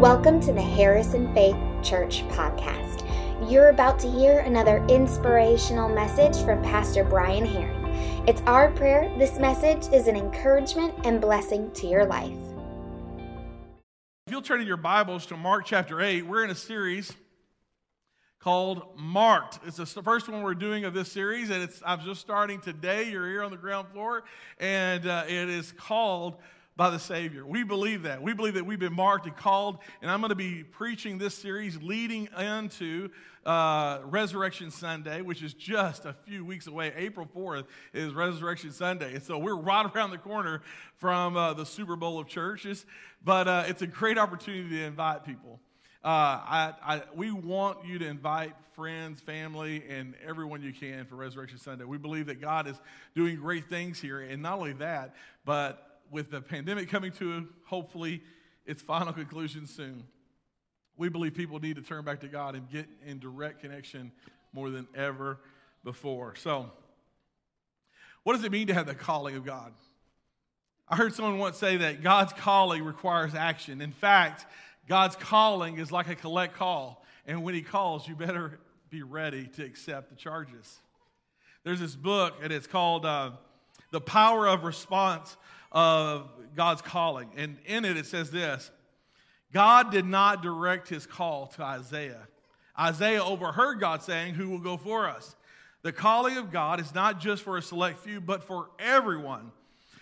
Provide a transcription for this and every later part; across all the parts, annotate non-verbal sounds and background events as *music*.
Welcome to the Harrison Faith Church podcast. You're about to hear another inspirational message from Pastor Brian Herring. It's our prayer this message is an encouragement and blessing to your life. If you'll turn in your Bibles to Mark chapter 8, we're in a series called Marked. It's the first one we're doing of this series, and it's I'm just starting today. You're here on the ground floor, and uh, it is called by the Savior. We believe that. We believe that we've been marked and called, and I'm going to be preaching this series leading into uh, Resurrection Sunday, which is just a few weeks away. April 4th is Resurrection Sunday, and so we're right around the corner from uh, the Super Bowl of churches, but uh, it's a great opportunity to invite people. Uh, I, I, we want you to invite friends, family, and everyone you can for Resurrection Sunday. We believe that God is doing great things here, and not only that, but with the pandemic coming to hopefully its final conclusion soon, we believe people need to turn back to God and get in direct connection more than ever before. So, what does it mean to have the calling of God? I heard someone once say that God's calling requires action. In fact, God's calling is like a collect call, and when He calls, you better be ready to accept the charges. There's this book, and it's called uh, The Power of Response of God's calling. And in it, it says this God did not direct his call to Isaiah. Isaiah overheard God saying, Who will go for us? The calling of God is not just for a select few, but for everyone.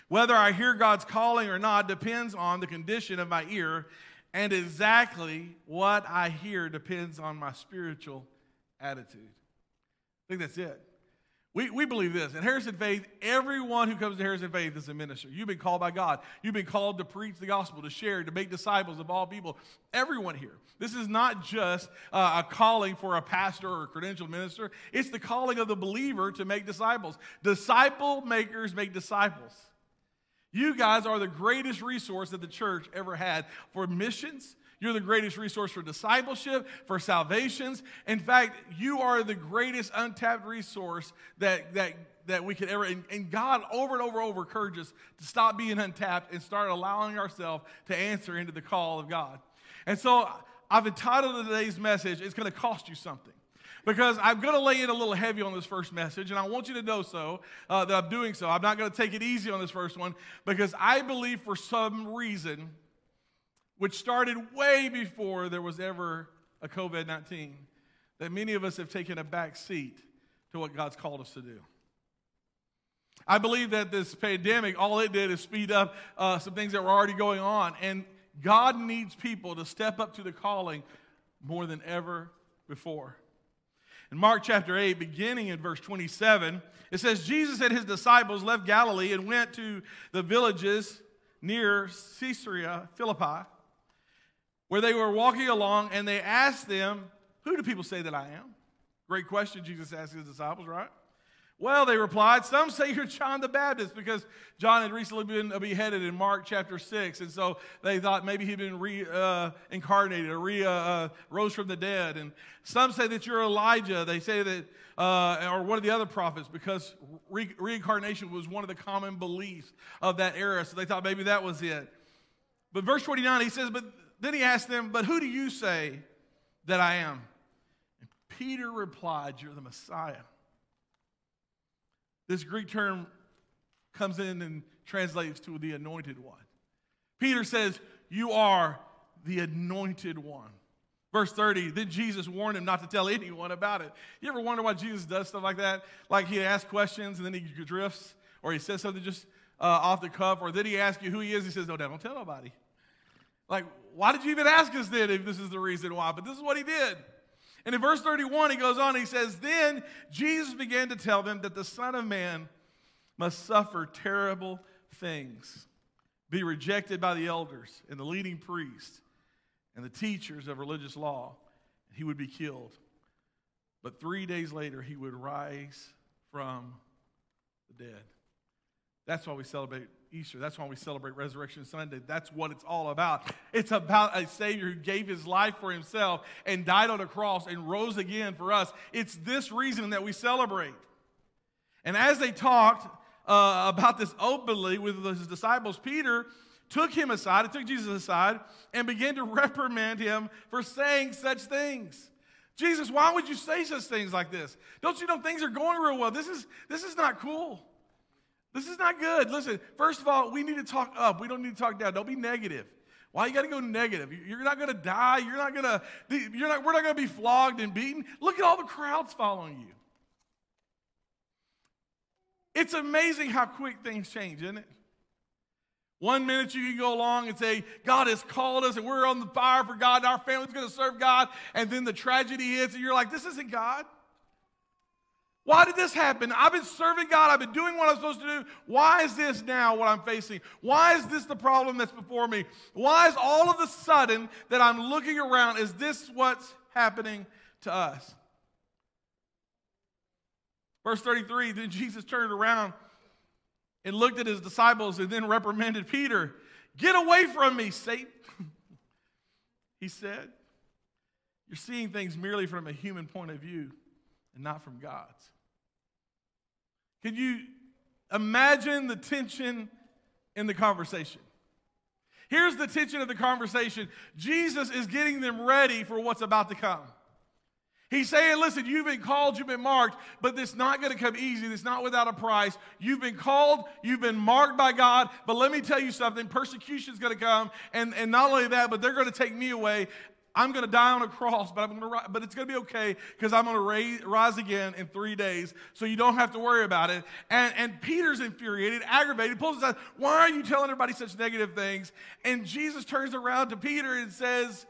Whether I hear God's calling or not depends on the condition of my ear, and exactly what I hear depends on my spiritual attitude. I think that's it. We, we believe this. In Harrison Faith, everyone who comes to Harrison Faith is a minister. You've been called by God. You've been called to preach the gospel, to share, to make disciples of all people. Everyone here. This is not just uh, a calling for a pastor or a credentialed minister, it's the calling of the believer to make disciples. Disciple makers make disciples. You guys are the greatest resource that the church ever had for missions you're the greatest resource for discipleship, for salvations. In fact, you are the greatest untapped resource that, that, that we could ever. And, and God, over and over and over, encourages us to stop being untapped and start allowing ourselves to answer into the call of God. And so I've entitled today's message, It's Going to Cost You Something because I'm going to lay in a little heavy on this first message, and I want you to know so uh, that I'm doing so. I'm not going to take it easy on this first one because I believe for some reason which started way before there was ever a COVID 19, that many of us have taken a back seat to what God's called us to do. I believe that this pandemic, all it did is speed up uh, some things that were already going on. And God needs people to step up to the calling more than ever before. In Mark chapter 8, beginning in verse 27, it says, Jesus and his disciples left Galilee and went to the villages near Caesarea Philippi where they were walking along and they asked them, Who do people say that I am? Great question Jesus asked his disciples, right? Well, they replied, Some say you're John the Baptist because John had recently been beheaded in Mark chapter 6. And so they thought maybe he'd been reincarnated uh, or re, uh, uh, rose from the dead. And some say that you're Elijah. They say that, uh, or one of the other prophets because re- reincarnation was one of the common beliefs of that era. So they thought maybe that was it. But verse 29, he says, But then he asked them, But who do you say that I am? And Peter replied, You're the Messiah. This Greek term comes in and translates to the anointed one. Peter says, You are the anointed one. Verse 30, then Jesus warned him not to tell anyone about it. You ever wonder why Jesus does stuff like that? Like he asks questions and then he drifts, or he says something just uh, off the cuff, or then he asks you who he is. He says, No, don't tell nobody. Like, why did you even ask us then if this is the reason why? But this is what he did. And in verse 31, he goes on, he says, Then Jesus began to tell them that the Son of Man must suffer terrible things, be rejected by the elders and the leading priests and the teachers of religious law. He would be killed. But three days later, he would rise from the dead. That's why we celebrate Easter. That's why we celebrate Resurrection Sunday. That's what it's all about. It's about a Savior who gave his life for himself and died on a cross and rose again for us. It's this reason that we celebrate. And as they talked uh, about this openly with his disciples, Peter, took him aside, took Jesus aside, and began to reprimand him for saying such things. Jesus, why would you say such things like this? Don't you know things are going real well? This is, this is not cool. This is not good. Listen, first of all, we need to talk up. We don't need to talk down. Don't be negative. Why you got to go negative? You're not going to die. You're not going to. You're not. We're not going to be flogged and beaten. Look at all the crowds following you. It's amazing how quick things change, isn't it? One minute you can go along and say, God has called us and we're on the fire for God and our family's going to serve God. And then the tragedy hits and you're like, this isn't God. Why did this happen? I've been serving God. I've been doing what I'm supposed to do. Why is this now what I'm facing? Why is this the problem that's before me? Why is all of a sudden that I'm looking around, is this what's happening to us? Verse 33 Then Jesus turned around and looked at his disciples and then reprimanded Peter. Get away from me, Satan. *laughs* he said, You're seeing things merely from a human point of view and not from God's. Can you imagine the tension in the conversation? Here's the tension of the conversation Jesus is getting them ready for what's about to come. He's saying, listen, you've been called, you've been marked, but it's not going to come easy. It's not without a price. You've been called, you've been marked by God, but let me tell you something persecution is going to come. And, and not only that, but they're going to take me away. I'm going to die on a cross, but, I'm to, but it's going to be okay because I'm going to rise again in three days. So you don't have to worry about it. And, and Peter's infuriated, aggravated, pulls aside. Why are you telling everybody such negative things? And Jesus turns around to Peter and says,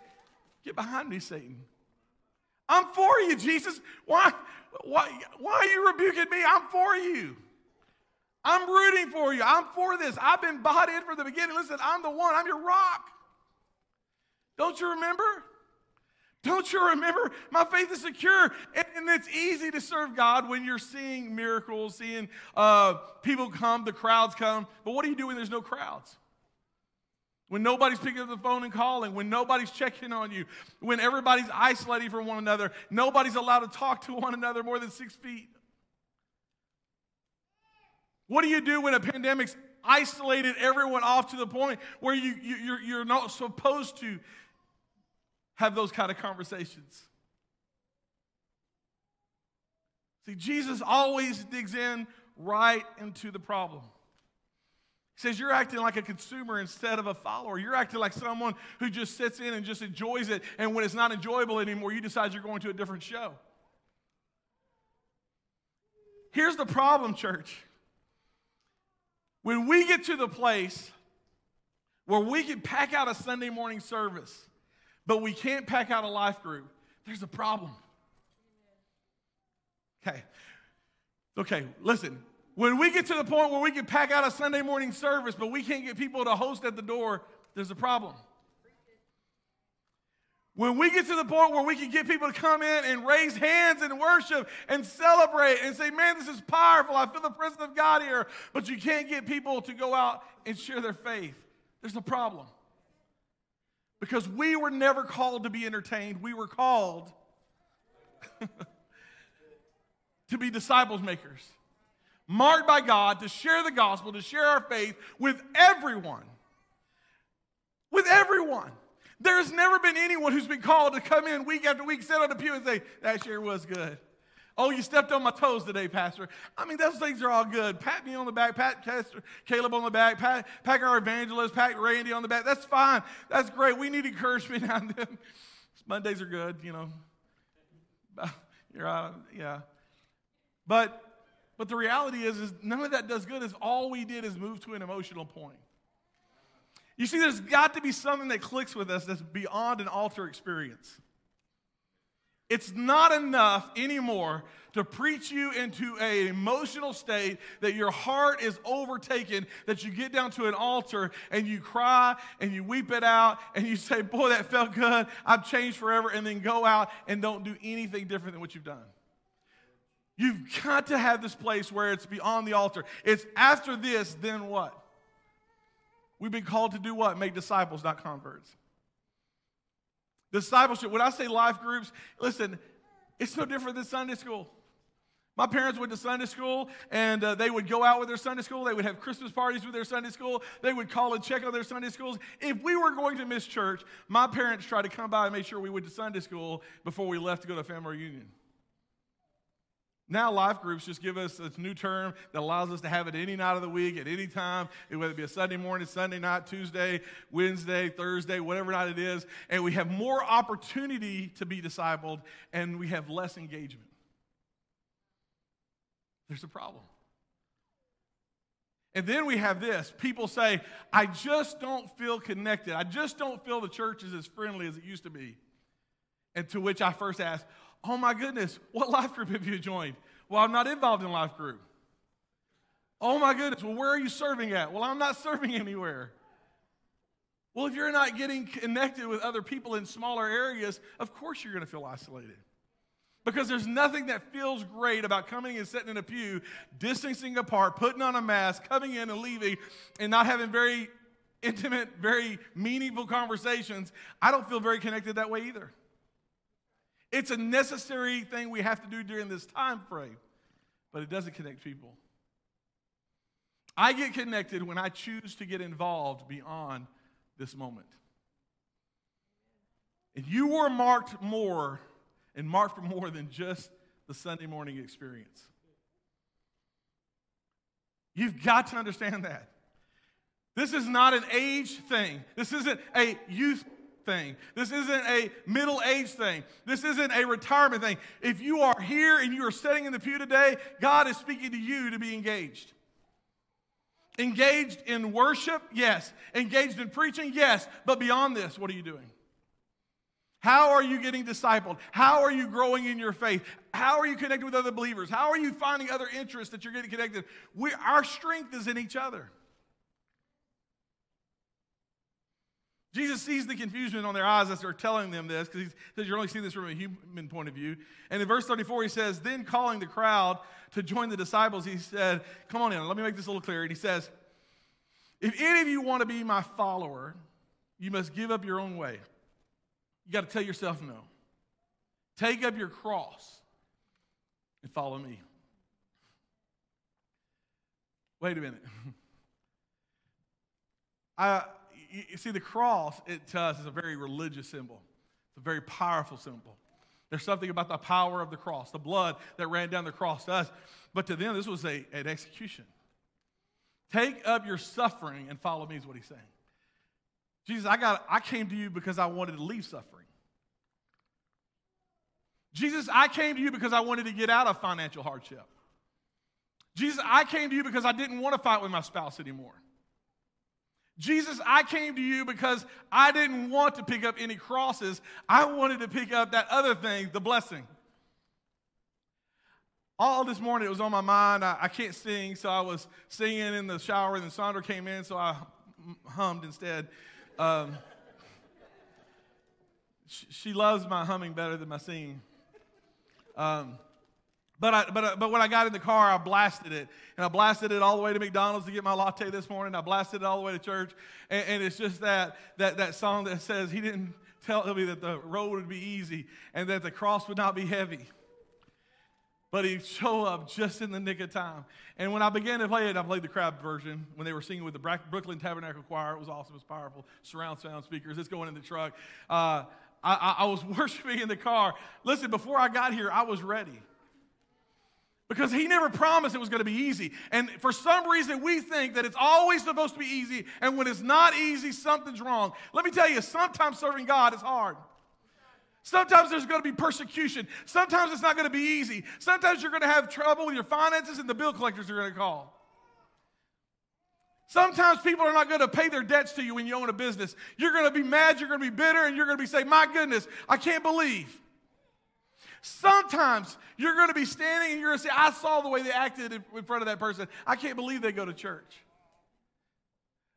Get behind me, Satan. I'm for you, Jesus. Why, why, why are you rebuking me? I'm for you. I'm rooting for you. I'm for this. I've been bought in from the beginning. Listen, I'm the one. I'm your rock. Don't you remember? Don't you remember? My faith is secure. And, and it's easy to serve God when you're seeing miracles, seeing uh, people come, the crowds come. But what do you do when there's no crowds? When nobody's picking up the phone and calling, when nobody's checking on you, when everybody's isolating from one another, nobody's allowed to talk to one another more than six feet. What do you do when a pandemic's isolated everyone off to the point where you, you, you're, you're not supposed to have those kind of conversations? See, Jesus always digs in right into the problem. He says, You're acting like a consumer instead of a follower. You're acting like someone who just sits in and just enjoys it. And when it's not enjoyable anymore, you decide you're going to a different show. Here's the problem, church. When we get to the place where we can pack out a Sunday morning service, but we can't pack out a life group, there's a problem. Okay. Okay, listen. When we get to the point where we can pack out a Sunday morning service, but we can't get people to host at the door, there's a problem. When we get to the point where we can get people to come in and raise hands and worship and celebrate and say, man, this is powerful. I feel the presence of God here. But you can't get people to go out and share their faith. There's a problem. Because we were never called to be entertained, we were called *laughs* to be disciples makers marked by God to share the gospel, to share our faith with everyone. With everyone. There's never been anyone who's been called to come in week after week, sit on the pew, and say, That sure was good. Oh, you stepped on my toes today, Pastor. I mean, those things are all good. Pat me on the back, pat Pastor Caleb on the back, pat, pat our evangelist, pat Randy on the back. That's fine. That's great. We need encouragement *laughs* on them. Mondays are good, you know. *laughs* You're, uh, yeah. But but the reality is, is none of that does good, is all we did is move to an emotional point. You see, there's got to be something that clicks with us that's beyond an altar experience. It's not enough anymore to preach you into an emotional state that your heart is overtaken, that you get down to an altar and you cry and you weep it out and you say, Boy, that felt good. I've changed forever. And then go out and don't do anything different than what you've done. You've got to have this place where it's beyond the altar. It's after this, then what? We've been called to do what? Make disciples, not converts. Discipleship, when I say life groups, listen, it's no different than Sunday school. My parents went to Sunday school and uh, they would go out with their Sunday school. They would have Christmas parties with their Sunday school. They would call and check on their Sunday schools. If we were going to miss church, my parents tried to come by and make sure we went to Sunday school before we left to go to family reunion. Now, life groups just give us a new term that allows us to have it any night of the week, at any time, whether it be a Sunday morning, Sunday night, Tuesday, Wednesday, Thursday, whatever night it is. And we have more opportunity to be discipled, and we have less engagement. There's a problem. And then we have this people say, I just don't feel connected. I just don't feel the church is as friendly as it used to be. And to which I first ask, Oh my goodness, what life group have you joined? Well, I'm not involved in life group. Oh my goodness, well, where are you serving at? Well, I'm not *laughs* serving anywhere. Well, if you're not getting connected with other people in smaller areas, of course you're going to feel isolated. Because there's nothing that feels great about coming and sitting in a pew, distancing apart, putting on a mask, coming in and leaving, and not having very *laughs* intimate, very meaningful conversations. I don't feel very connected that way either. It's a necessary thing we have to do during this time frame, but it doesn't connect people. I get connected when I choose to get involved beyond this moment. And you were marked more and marked for more than just the Sunday morning experience. You've got to understand that. This is not an age thing. This isn't a youth thing. This isn't a middle age thing. This isn't a retirement thing. If you are here and you are sitting in the pew today, God is speaking to you to be engaged. Engaged in worship? Yes. Engaged in preaching? Yes. But beyond this, what are you doing? How are you getting discipled? How are you growing in your faith? How are you connected with other believers? How are you finding other interests that you're getting connected? We, our strength is in each other. Jesus sees the confusion on their eyes as they're telling them this, because he says you're only seeing this from a human point of view. And in verse 34, he says, Then calling the crowd to join the disciples, he said, Come on in, let me make this a little clearer. And he says, If any of you want to be my follower, you must give up your own way. You got to tell yourself no. Take up your cross and follow me. Wait a minute. *laughs* I you see, the cross, it to us is a very religious symbol. It's a very powerful symbol. There's something about the power of the cross, the blood that ran down the cross to us. But to them, this was a, an execution. Take up your suffering and follow me, is what he's saying. Jesus, I, got, I came to you because I wanted to leave suffering. Jesus, I came to you because I wanted to get out of financial hardship. Jesus, I came to you because I didn't want to fight with my spouse anymore. Jesus, I came to you because I didn't want to pick up any crosses. I wanted to pick up that other thing, the blessing. All this morning it was on my mind. I, I can't sing, so I was singing in the shower, and then Sandra came in, so I hummed instead. Um, *laughs* she, she, loves my humming better than my singing. Um, but, I, but, uh, but when I got in the car, I blasted it. And I blasted it all the way to McDonald's to get my latte this morning. I blasted it all the way to church. And, and it's just that, that, that song that says, He didn't tell me that the road would be easy and that the cross would not be heavy. But He showed up just in the nick of time. And when I began to play it, I played the crowd version when they were singing with the Brooklyn Tabernacle Choir. It was awesome. It was powerful. Surround sound speakers. It's going in the truck. Uh, I, I was *laughs* worshiping in the car. Listen, before I got here, I was ready. Because he never promised it was going to be easy. And for some reason, we think that it's always supposed to be easy. And when it's not easy, something's wrong. Let me tell you, sometimes serving God is hard. Sometimes there's going to be persecution. Sometimes it's not going to be easy. Sometimes you're going to have trouble with your finances, and the bill collectors are going to call. Sometimes people are not going to pay their debts to you when you own a business. You're going to be mad, you're going to be bitter, and you're going to be saying, My goodness, I can't believe. Sometimes you're going to be standing and you're going to say, I saw the way they acted in front of that person. I can't believe they go to church.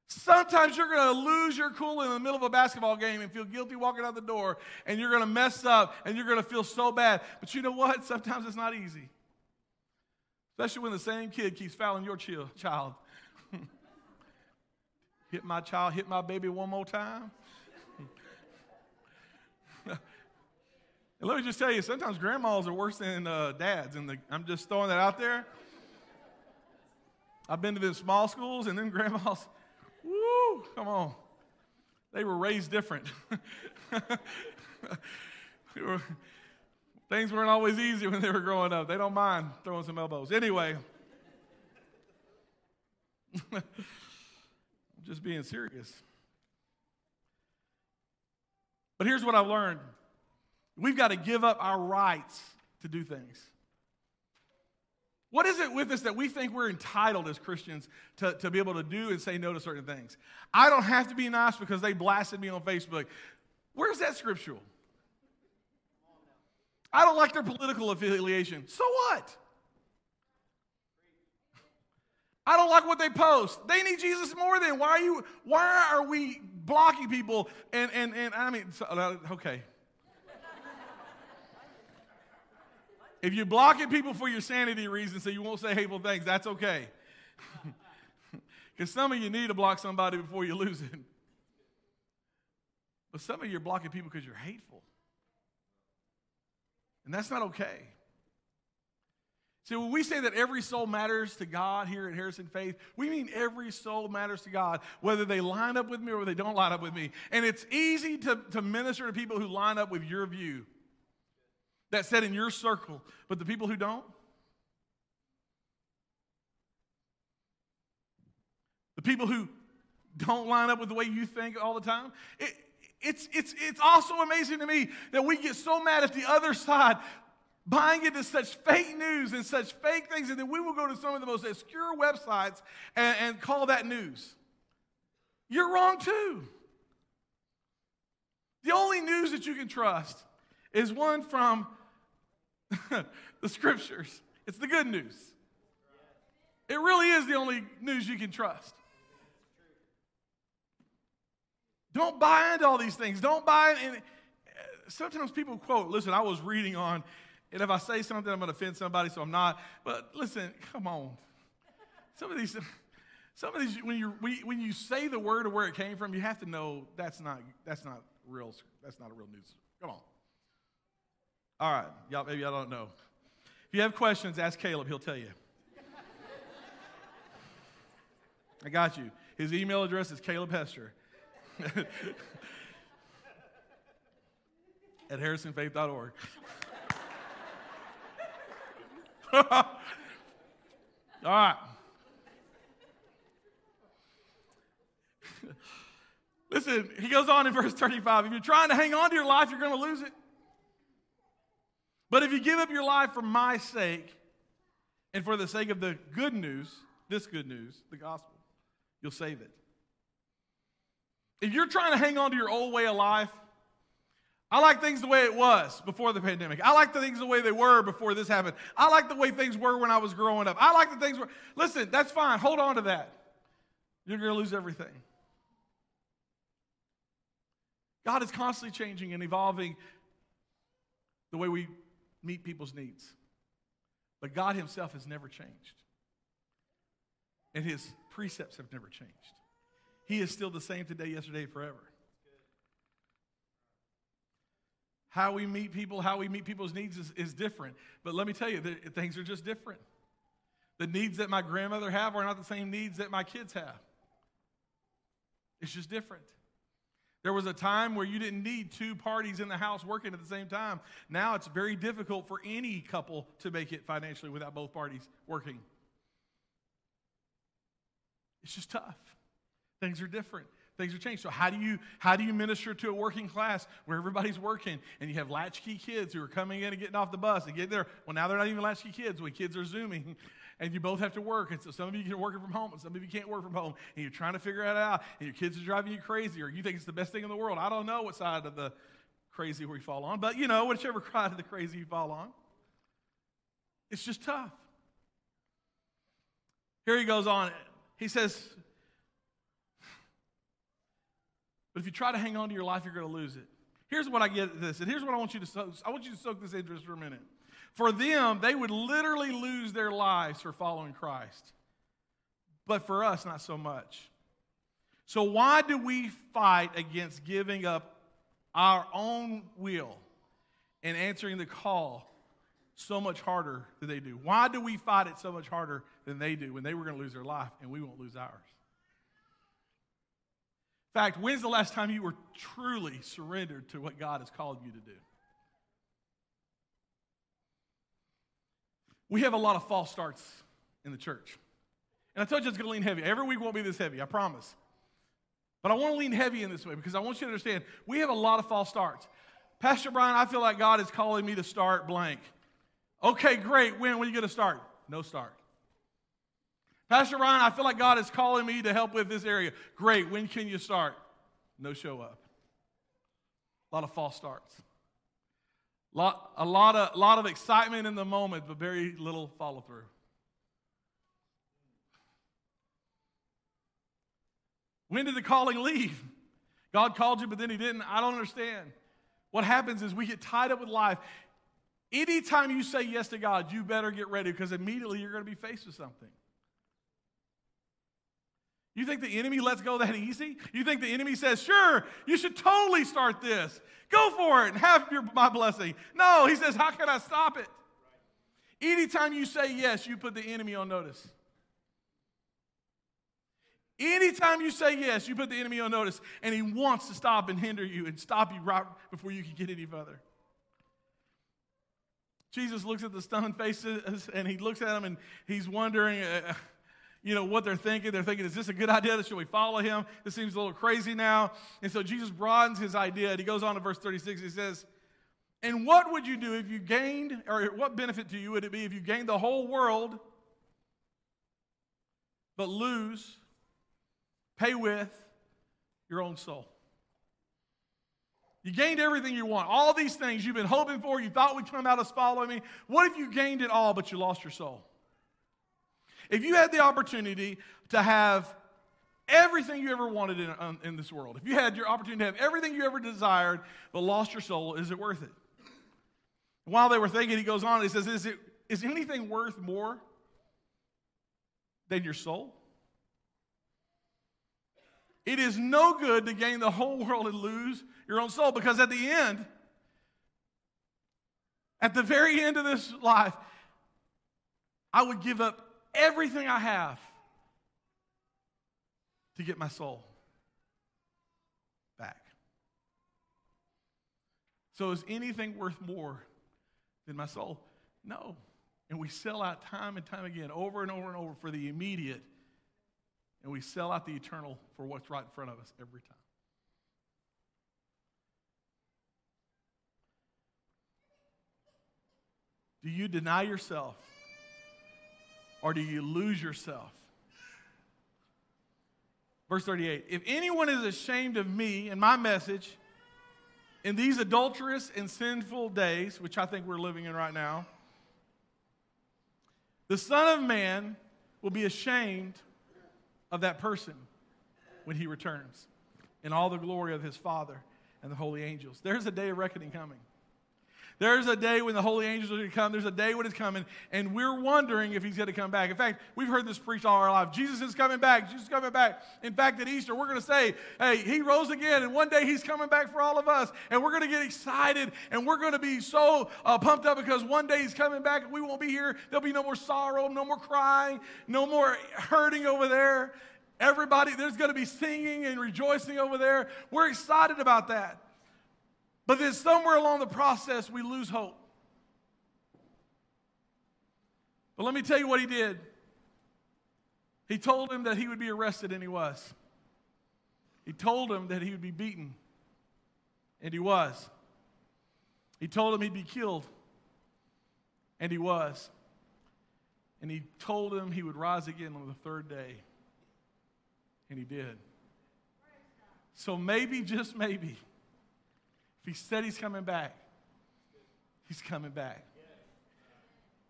Sometimes you're going to lose your cool in the middle of a basketball game and feel guilty walking out the door, and you're going to mess up and you're going to feel so bad. But you know what? Sometimes it's not easy. Especially when the same kid keeps fouling your child. *laughs* hit my child, hit my baby one more time. And let me just tell you, sometimes grandmas are worse than uh, dads. And I'm just throwing that out there. I've been to the small schools, and then *laughs* grandmas, woo, come on. They were raised different. *laughs* were, things weren't always easy when they were growing up. They don't mind throwing some elbows. Anyway, *laughs* I'm just being serious. But here's what I've learned we've got to give up our rights to do things. What is it with us that we think we're entitled as Christians to, to be able to do and say no to certain things? I don't have to be nice because they blasted me on Facebook. Where's that scriptural? I don't like their political affiliation. So what? I don't like what they post. They need Jesus more than why are you why are we blocking people and and and I mean uh, okay. If you're blocking people for your sanity reasons so you won't say hateful things, that's okay. *laughs* Because some of you need to block somebody before you lose it. But some of you are blocking people because you're hateful. And that's not okay. See, when we say that every soul matters to God here at Harrison Faith, we mean every soul matters to God, whether they line up with me or they don't line up with me. And it's easy to, to minister to people who line up with your view that said in your circle, but the people who don't, the people who don't line up with the way you think all the time, it, it's, it's, it's also amazing to me that we get so mad at the other side buying into such fake news and such fake things, and then we will go to some of the most obscure websites and, and call that news. You're wrong too. The only news that you can trust is one from *laughs* the scriptures. It's the good news. It really is the only news you can trust. Don't buy into all these things. Don't buy in. Sometimes people quote, listen, I was reading on, and if I say something, I'm going to offend somebody, so I'm not. But listen, come on. Some of these, some of these, when you when you say the word of where it came from, you have to know that's not that's not real. That's not a real news. Come on. All right, y'all, maybe y'all don't know. If you have questions, ask Caleb, he'll tell you. *laughs* I got you. His email address is Caleb Hester *laughs* at harrisonfaith.org. *laughs* All right. Listen, he goes on in verse 35. If you're trying to hang on to your life, you're going to lose it. But if you give up your life for my sake and for the sake of the good news, this good news, the gospel, you'll save it. If you're trying to hang on to your old way of life, I like things the way it was before the pandemic. I like the things the way they were before this happened. I like the way things were when I was growing up. I like the things were. Listen, that's fine. Hold on to that. You're going to lose everything. God is constantly changing and evolving the way we meet people's needs. But God Himself has never changed. And His precepts have never changed. He is still the same today, yesterday, forever. How we meet people, how we meet people's needs is, is different. But let me tell you, things are just different. The needs that my grandmother have are not the same needs that my kids have. It's just different. There was a time where you didn't need two parties in the house working at the same time. Now it's very difficult for any couple to make it financially without both parties working. It's just tough. Things are different. Things are changed. So how do you how do you minister to a working class where everybody's working and you have latchkey kids who are coming in and getting off the bus and getting there? Well, now they're not even latchkey kids when kids are zooming *laughs* and you both have to work. And so some of you can work from home, and some of you can't work from home, and you're trying to figure it out, and your kids are driving you crazy, or you think it's the best thing in the world. I don't know what side of the crazy we fall on, but you know, whichever *laughs* side of the crazy you fall on. It's just tough. Here he goes on. He says, but if you try to hang on to your life, you're going to lose it. Here's what I get this, and here's what I want you to soak. I want you to soak this interest for a minute. For them, they would literally lose their lives for following Christ. But for us, not so much. So, why do we fight against giving up our own will and answering the call so much harder than they do? Why do we fight it so much harder than they do when they were going to lose their life and we won't lose ours? In fact, when's the last time you were truly surrendered to what God has called you to do? We have a lot of false starts in the church. And I told you it's going to lean heavy. Every week won't be this heavy, I promise. But I want to lean heavy in this way because I want you to understand we have a lot of false starts. Pastor Brian, I feel like God is calling me to start blank. Okay, great. When? When are you going to start? No start. Pastor Brian, I feel like God is calling me to help with this area. Great. When can you start? No show up. A lot of false starts. Lot, a lot of, lot of excitement in the moment, but very little follow through. When did the calling leave? God called you, but then He didn't. I don't understand. What happens is we get tied up with life. Anytime you say yes to God, you better get ready because immediately you're going to be faced with something. You think the enemy lets go that easy? You think the enemy says, sure, you should totally start this. Go for it and have your, my blessing. No, he says, how can I stop it? Anytime you say yes, you put the enemy on notice. Anytime you say yes, you put the enemy on notice, and he wants to stop and hinder you and stop you right before you can get any further. Jesus looks at the stunned faces and he looks at them and he's wondering, uh, you know, what they're thinking. They're thinking, is this a good idea? Should we follow him? This seems a little crazy now. And so Jesus broadens his idea. And he goes on to verse 36. He says, And what would you do if you gained, or what benefit to you would it be if you gained the whole world, but lose Pay with your own soul. You gained everything you want. All these things you've been hoping for, you thought would come out as following me. What if you gained it all, but you lost your soul? If you had the opportunity to have everything you ever wanted in, um, in this world, if you had your opportunity to have everything you ever desired, but lost your soul, is it worth it? While they were thinking, he goes on, and he says, Is, it, is anything worth more than your soul? It is no good to gain the whole world and lose your own soul because at the end, at the very end of this life, I would give up everything I have to get my soul back. So, is anything worth more than my soul? No. And we sell out time and time again, over and over and over, for the immediate and we sell out the eternal for what's right in front of us every time. Do you deny yourself or do you lose yourself? Verse 38 If anyone is ashamed of me and my message in these adulterous and sinful days, which I think we're living in right now, the Son of Man will be ashamed of that person when he returns in all the glory of his Father and the holy angels. There's a day of reckoning coming. There's a day when the holy angels are going to come. There's a day when it's coming, and we're wondering if he's going to come back. In fact, we've heard this preached all our life. Jesus is coming back. Jesus is coming back. In fact, at Easter, we're going to say, hey, he rose again, and one day he's coming back for all of us. And we're going to get excited, and we're going to be so uh, pumped up because one day he's coming back, and we won't be here. There'll be no more sorrow, no more crying, no more hurting over there. Everybody, there's going to be singing and rejoicing over there. We're excited about that. But then somewhere along the process, we lose hope. But let me tell you what he did. He told him that he would be arrested, and he was. He told him that he would be beaten, and he was. He told him he'd be killed, and he was. And he told him he would rise again on the third day, and he did. So maybe, just maybe, he said he's coming back, he's coming back.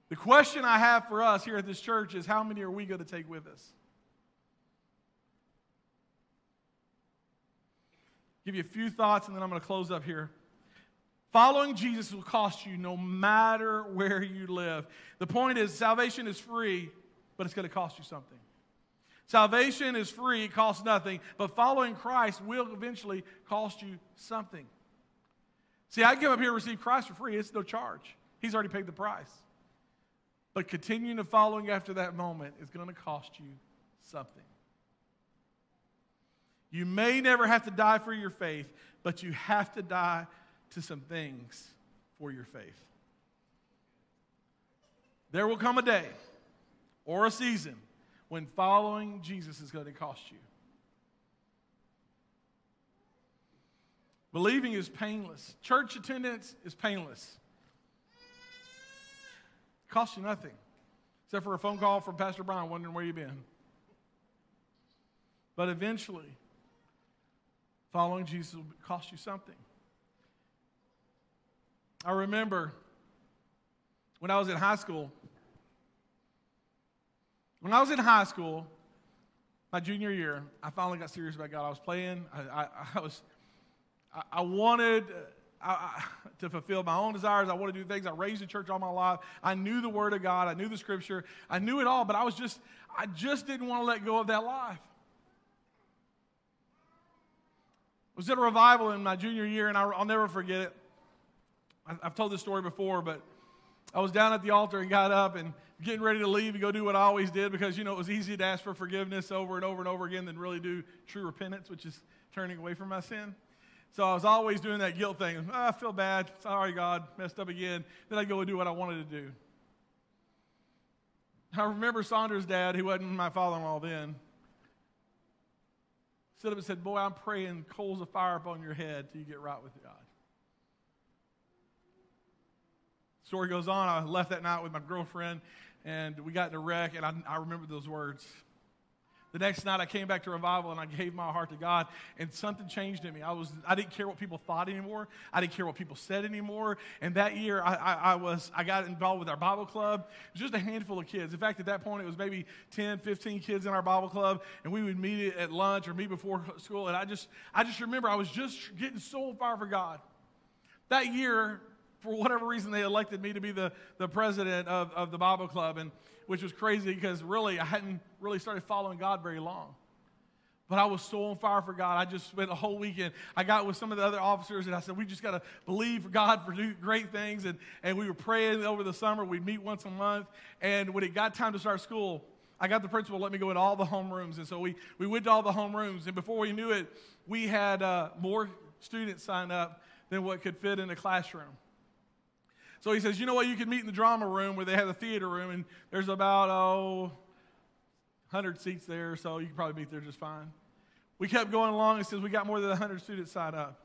The question I have for us here at this church is how many are we going to take with us? Give you a few thoughts and then I'm going to close up here. Following Jesus will cost you no matter where you live. The point is, salvation is free, but it's going to cost you something. Salvation is free, it costs nothing, but following Christ will eventually cost you something. See, I come up here and receive Christ for free. It's no charge. He's already paid the price. But continuing to following after that moment is going to cost you something. You may never have to die for your faith, but you have to die to some things for your faith. There will come a day or a season when following Jesus is going to cost you. Believing is painless. Church attendance is painless. It costs you nothing, except for a phone call from Pastor Brian wondering where you've been. But eventually, following Jesus will cost you something. I remember when I was in high school, when I was in high school, my junior year, I finally got serious about God. I was playing. I, I, I was, I, I wanted uh, I, to fulfill my own desires. I wanted to do things. I raised in church all my life. I knew the Word of God. I knew the Scripture. I knew it all. But I was just, I just didn't want to let go of that life. I was at a revival in my junior year, and I, will never forget it. I, I've told this story before, but I was down at the altar and got up and getting ready to leave and go do what I always did because, you know, it was easy to ask for forgiveness over and over and over again than really do true repentance, which is turning away from my sin. So I was always doing that guilt thing. Oh, I feel bad. Sorry, God, messed up again. Then I'd go and do what I wanted to do. I remember Sandra's dad, who wasn't my father in law then, stood up and said, Boy, I'm praying coals of fire upon your head till you get right with God. Story goes on. I left that night with my girlfriend, and we got in a wreck, and I, I remember those words. The next night, I came back to revival and I gave my heart to God, and something changed in me. I, was, I didn't care what people thought anymore. I didn't care what people said anymore. And that year, I, I, I, was, I got involved with our Bible club. It was just a handful of kids. In fact, at that point, it was maybe 10, 15 kids in our Bible club, and we would meet at lunch or meet before school. And I just, I just remember I was just getting so fire for God. That year, for whatever reason, they elected me to be the, the president of, of the Bible Club, and, which was crazy because really I hadn't really started following God very long. But I was so on fire for God. I just spent a whole weekend. I got with some of the other officers and I said, We just got to believe for God for do great things. And, and we were praying over the summer. We'd meet once a month. And when it got time to start school, I got the principal let me go in all the homerooms. And so we, we went to all the homerooms. And before we knew it, we had uh, more students sign up than what could fit in a classroom. So he says, you know what? You can meet in the drama room where they have the theater room, and there's about, oh, 100 seats there, so you can probably meet there just fine. We kept going along. and says, we got more than 100 students signed up.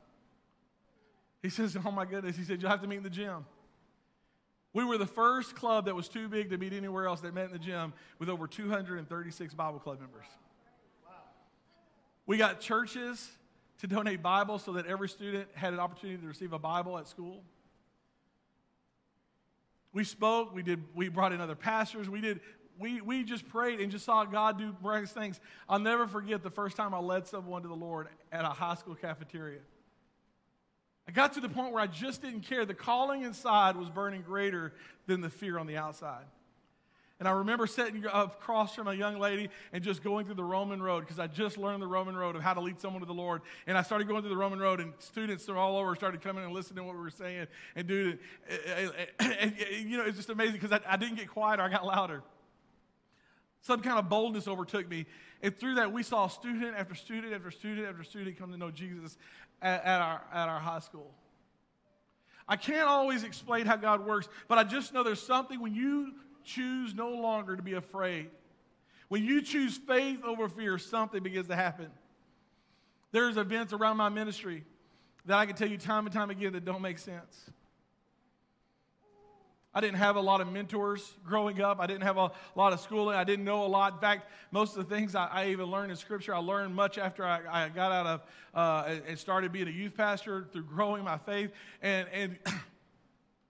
He says, oh my goodness. He said, you'll have to meet in the gym. We were the first club that was too big to meet anywhere else that met in the gym with over 236 Bible club members. We got churches to donate Bibles so that every student had an opportunity to receive a Bible at school. We spoke, we did, we brought in other pastors, we did, we, we just prayed and just saw God do miraculous things. I'll never forget the first time I led someone to the Lord at a high school cafeteria. I got to the point where I just didn't care. The calling inside was burning greater than the fear on the outside. And I remember sitting across from a young lady and just going through the Roman road because I just learned the Roman road of how to lead someone to the Lord. And I started going through the Roman road, and students from all over started coming and listening to what we were saying and and you know, it's just amazing because I, I didn't get quieter, I got louder. Some kind of boldness overtook me. And through that, we saw student after student after student after student come to know Jesus at, at our, at our high school. I can't always explain how God works, but I just know there's something when you choose no longer to be afraid, when you choose faith over fear, something begins to happen. There's events around my ministry that I can tell you time and time again that don't make sense. I didn't have a lot of mentors growing up. I didn't have a lot of schooling. I didn't know a lot. In fact, most of the things I, I even learned in Scripture, I learned much after I, I got out of uh, and started being a youth pastor through growing my faith. And, and *clears throat*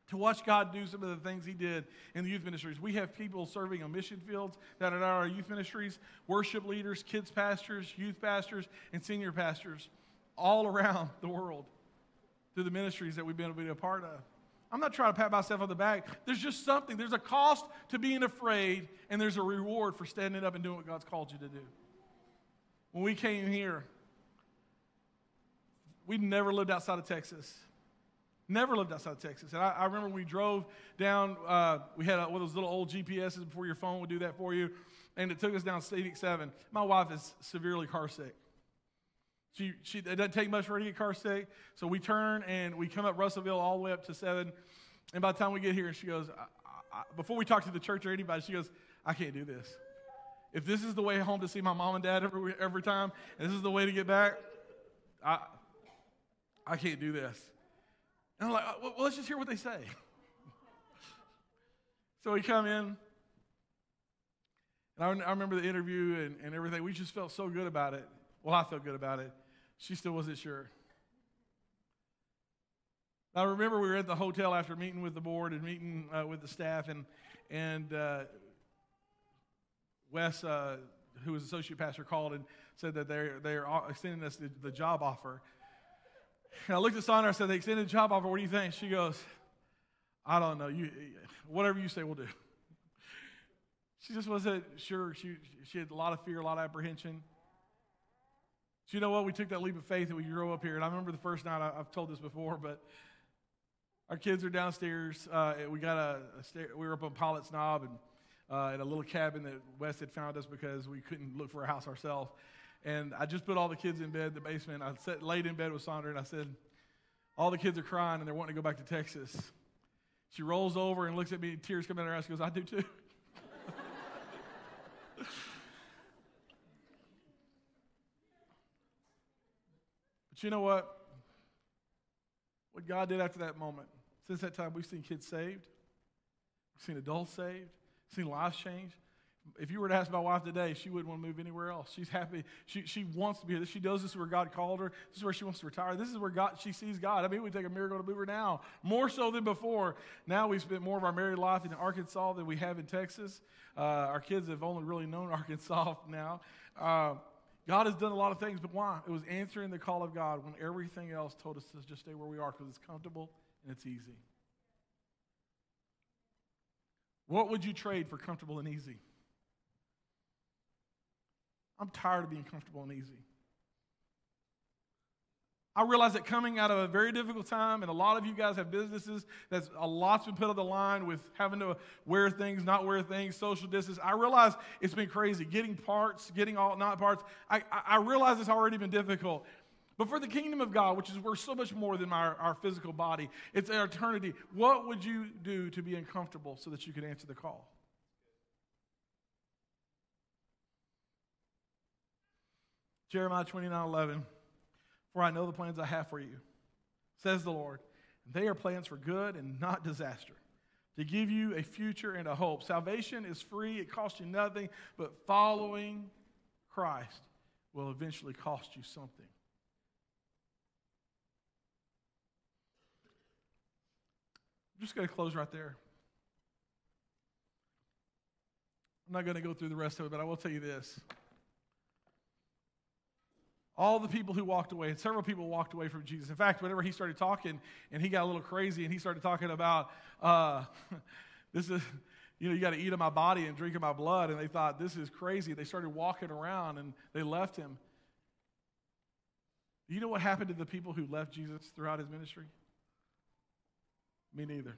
to watch God do some of the things He did in the youth ministries. We have people serving on mission fields that are our youth ministries, worship leaders, kids pastors, youth pastors, and senior pastors all *laughs* around the world through the ministries that we've been able to be a part of. I'm not trying to pat myself on the back. There's just something. There's a cost to being afraid, and there's a reward for standing up and doing what God's called you to do. When we came here, we never lived outside of Texas. Never lived outside of Texas. And I, I remember we drove down, uh, we had a, one of those little old GPSs before your phone would do that for you. And it took us down State 7. My wife is severely car sick. She, she, it doesn't take much for her to get car sick. So we turn and we come up Russellville all the way up to 7. And by the time we get here, she goes, I, I, before we talk to the church or anybody, she goes, I can't do this. If this is the way home to see my mom and dad every, every time, and this is the way to get back, I, I can't do this. And I'm like, well, let's just hear what they say. so we come in. And I, I remember the interview and, and everything. We just felt so good about it. Well, I felt good about it. She still wasn't sure. I remember we were at the hotel after meeting with the board and meeting uh, with the staff, and, and uh, Wes, uh, who was associate pastor, called and said that they're, they're extending us the, the job offer. And I looked at Sandra. I said, "They extended the job offer. What do you think?" She goes, "I don't know. You, whatever you say, we'll do." She just wasn't sure. She she had a lot of fear, a lot of apprehension. So you know what? We took that leap of faith and we drove up here. And I remember the first night. I, have told this before, but our kids are downstairs. Uh, we got a, a we were up on Pilot's Knob and uh, in a little cabin that Wes had found us because we couldn't look for a house ourselves. And I just put all the kids in bed the basement. I sat, laid in bed with Sandra and I said, All the kids are crying and they're wanting to go back to Texas. She rolls over and looks at me, tears come out her eyes. Goes, I do too. *laughs* but you know what? What God did after that moment, since that time, we've seen kids saved, we've seen adults saved, seen lives changed if you were to ask my wife today, she wouldn't want to move anywhere else. She's happy. She, she wants to be here. She does this is where God called her. This is where she wants to retire. This is where God she sees God. I mean, we take a miracle to move her now, more so than before. Now we spent more of our married life in Arkansas than we have in Texas. Uh, our kids have only really known *laughs* Arkansas now. Uh, God has done a lot of things, but why? It was answering the call of God when everything else told us to just stay where we are because it's comfortable and it's easy. What would you trade for comfortable and easy? I'm tired of being comfortable and easy. I realize that coming out of a very difficult time, and a lot of you guys have businesses that's a lot's been put on the line with having to wear things, not wear things, social distance. I realize it's been crazy. Getting parts, getting all not parts. I, I realize it's already been difficult. But for the kingdom of God, which is worth so much more than our, our physical body, it's an eternity. What would you do to be uncomfortable so that you could answer the call? Jeremiah 29 11. For I know the plans I have for you, says the Lord. They are plans for good and not disaster, to give you a future and a hope. Salvation is free, it costs you nothing, but following Christ will eventually cost you something. I'm just going to close right there. I'm not going to go through the rest of it, but I will tell you this. All the people who walked away, and several people walked away from Jesus. In fact, whenever he started talking and he got a little crazy and he started talking about, uh, *laughs* this is, you know, you got to eat of my body and drink of my blood, and they thought, this is crazy. They started walking around and they left him. You know what happened to the people who left Jesus throughout his ministry? Me neither.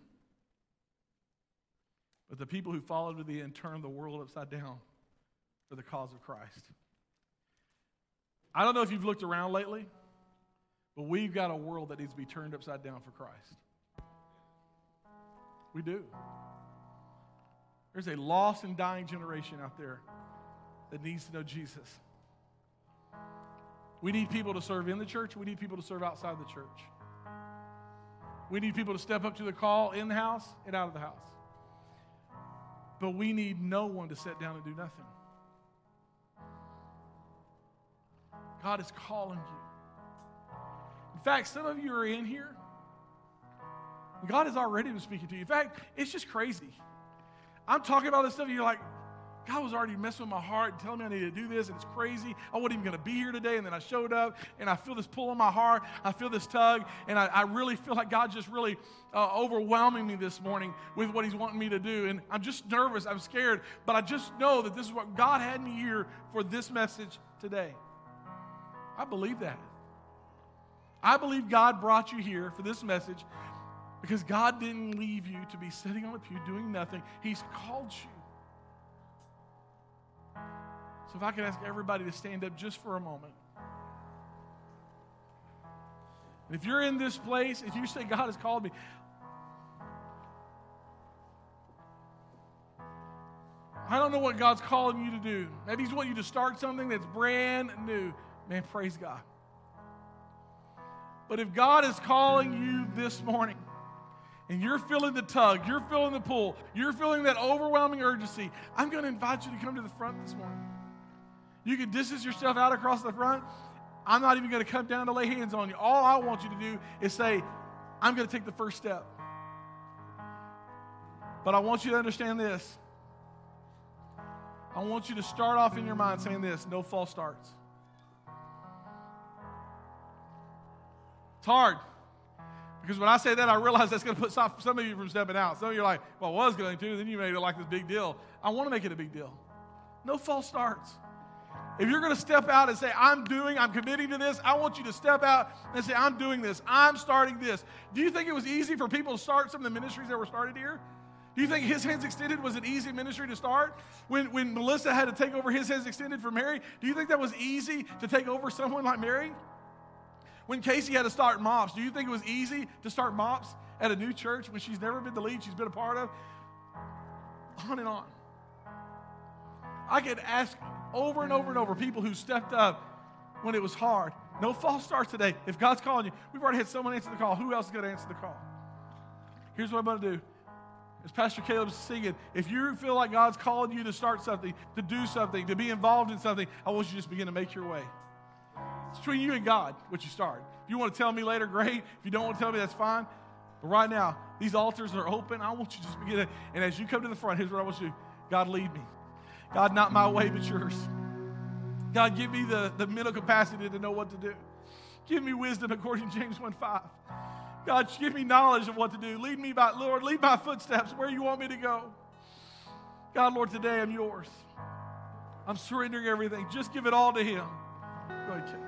But the people who followed to the end turned the world upside down for the cause of Christ. I don't know if you've looked around lately, but we've got a world that needs to be turned upside down for Christ. We do. There's a lost and dying generation out there that needs to know Jesus. We need people to serve in the church, we need people to serve outside the church. We need people to step up to the call in the house and out of the house. But we need no one to sit down and do nothing. God is calling you. In fact, some of you are in here. God has already been speaking to you. In fact, it's just crazy. I'm talking about this stuff, and you're like, God was already messing with my heart and telling me I need to do this, and it's crazy. I wasn't even going to be here today, and then I showed up, and I feel this pull on my heart. I feel this tug, and I, I really feel like God just really uh, overwhelming me this morning with what He's wanting me to do. And I'm just nervous, I'm scared, but I just know that this is what God had me here for this message today. I believe that. I believe God brought you here for this message Because God didn't leave you to be sitting on a pew doing nothing, He's called you. So if I could ask everybody to stand up just for a moment. And if you're in this place if you say, God has called me, I don't know what God's calling you to do. Maybe He's wanting you to start something that's brand new. Man, praise God. But if God is calling you this morning, and you're feeling the tug, you're feeling the pull, you're feeling that overwhelming urgency, I'm going to invite you to come to the front this morning. You can distance yourself out across the front. I'm not even going to come down to lay hands on you. All I want you to do is say, I'm going to take the first step. But I want you to understand this. I want you to start off in your mind saying this no false starts. It's hard. Because when I say that, I realize that's going to put some, of you from stepping out. Some of you are like, well, I was going to, then you made it like this big deal. I want to make it a big deal. No false starts. If you're going to step out and say, I'm doing, I'm committing to this, I want you to step out and say, I'm doing this, I'm starting this. Do you think it was easy for people to start some of the ministries that were started here? Do you think His Hands Extended was an easy ministry to start? When, when Melissa had to take over His Hands Extended for Mary, do you think that was easy to take over someone like Mary? When Casey had to start MOPS, do you think it was easy to start MOPS at a new church when she's never been the lead, she's been a part of? On and on. I could ask over and over and over people who stepped up when it was hard. No false starts today. If God's calling you, we've already had someone answer the call. Who else is going to answer the call? Here's what I'm going to do. As Pastor Caleb's singing, if you feel like God's calling you to start something, to do something, to be involved in something, I want you to just begin to make your way. It's between you and God what you start. If you want to tell me later, great. If you don't want to tell me, that's fine. But right now, these altars are open. I want you to just begin to, and as you come to the front, here's what I want you to do God, lead me. God, not my way, but yours. God, give me the, the mental capacity to know what to do. Give me wisdom according to James 1 5. God, give me knowledge of what to do. Lead me by, Lord, lead my footsteps where you want me to go. God, Lord, today I'm yours. I'm surrendering everything. Just give it all to Him. Go ahead.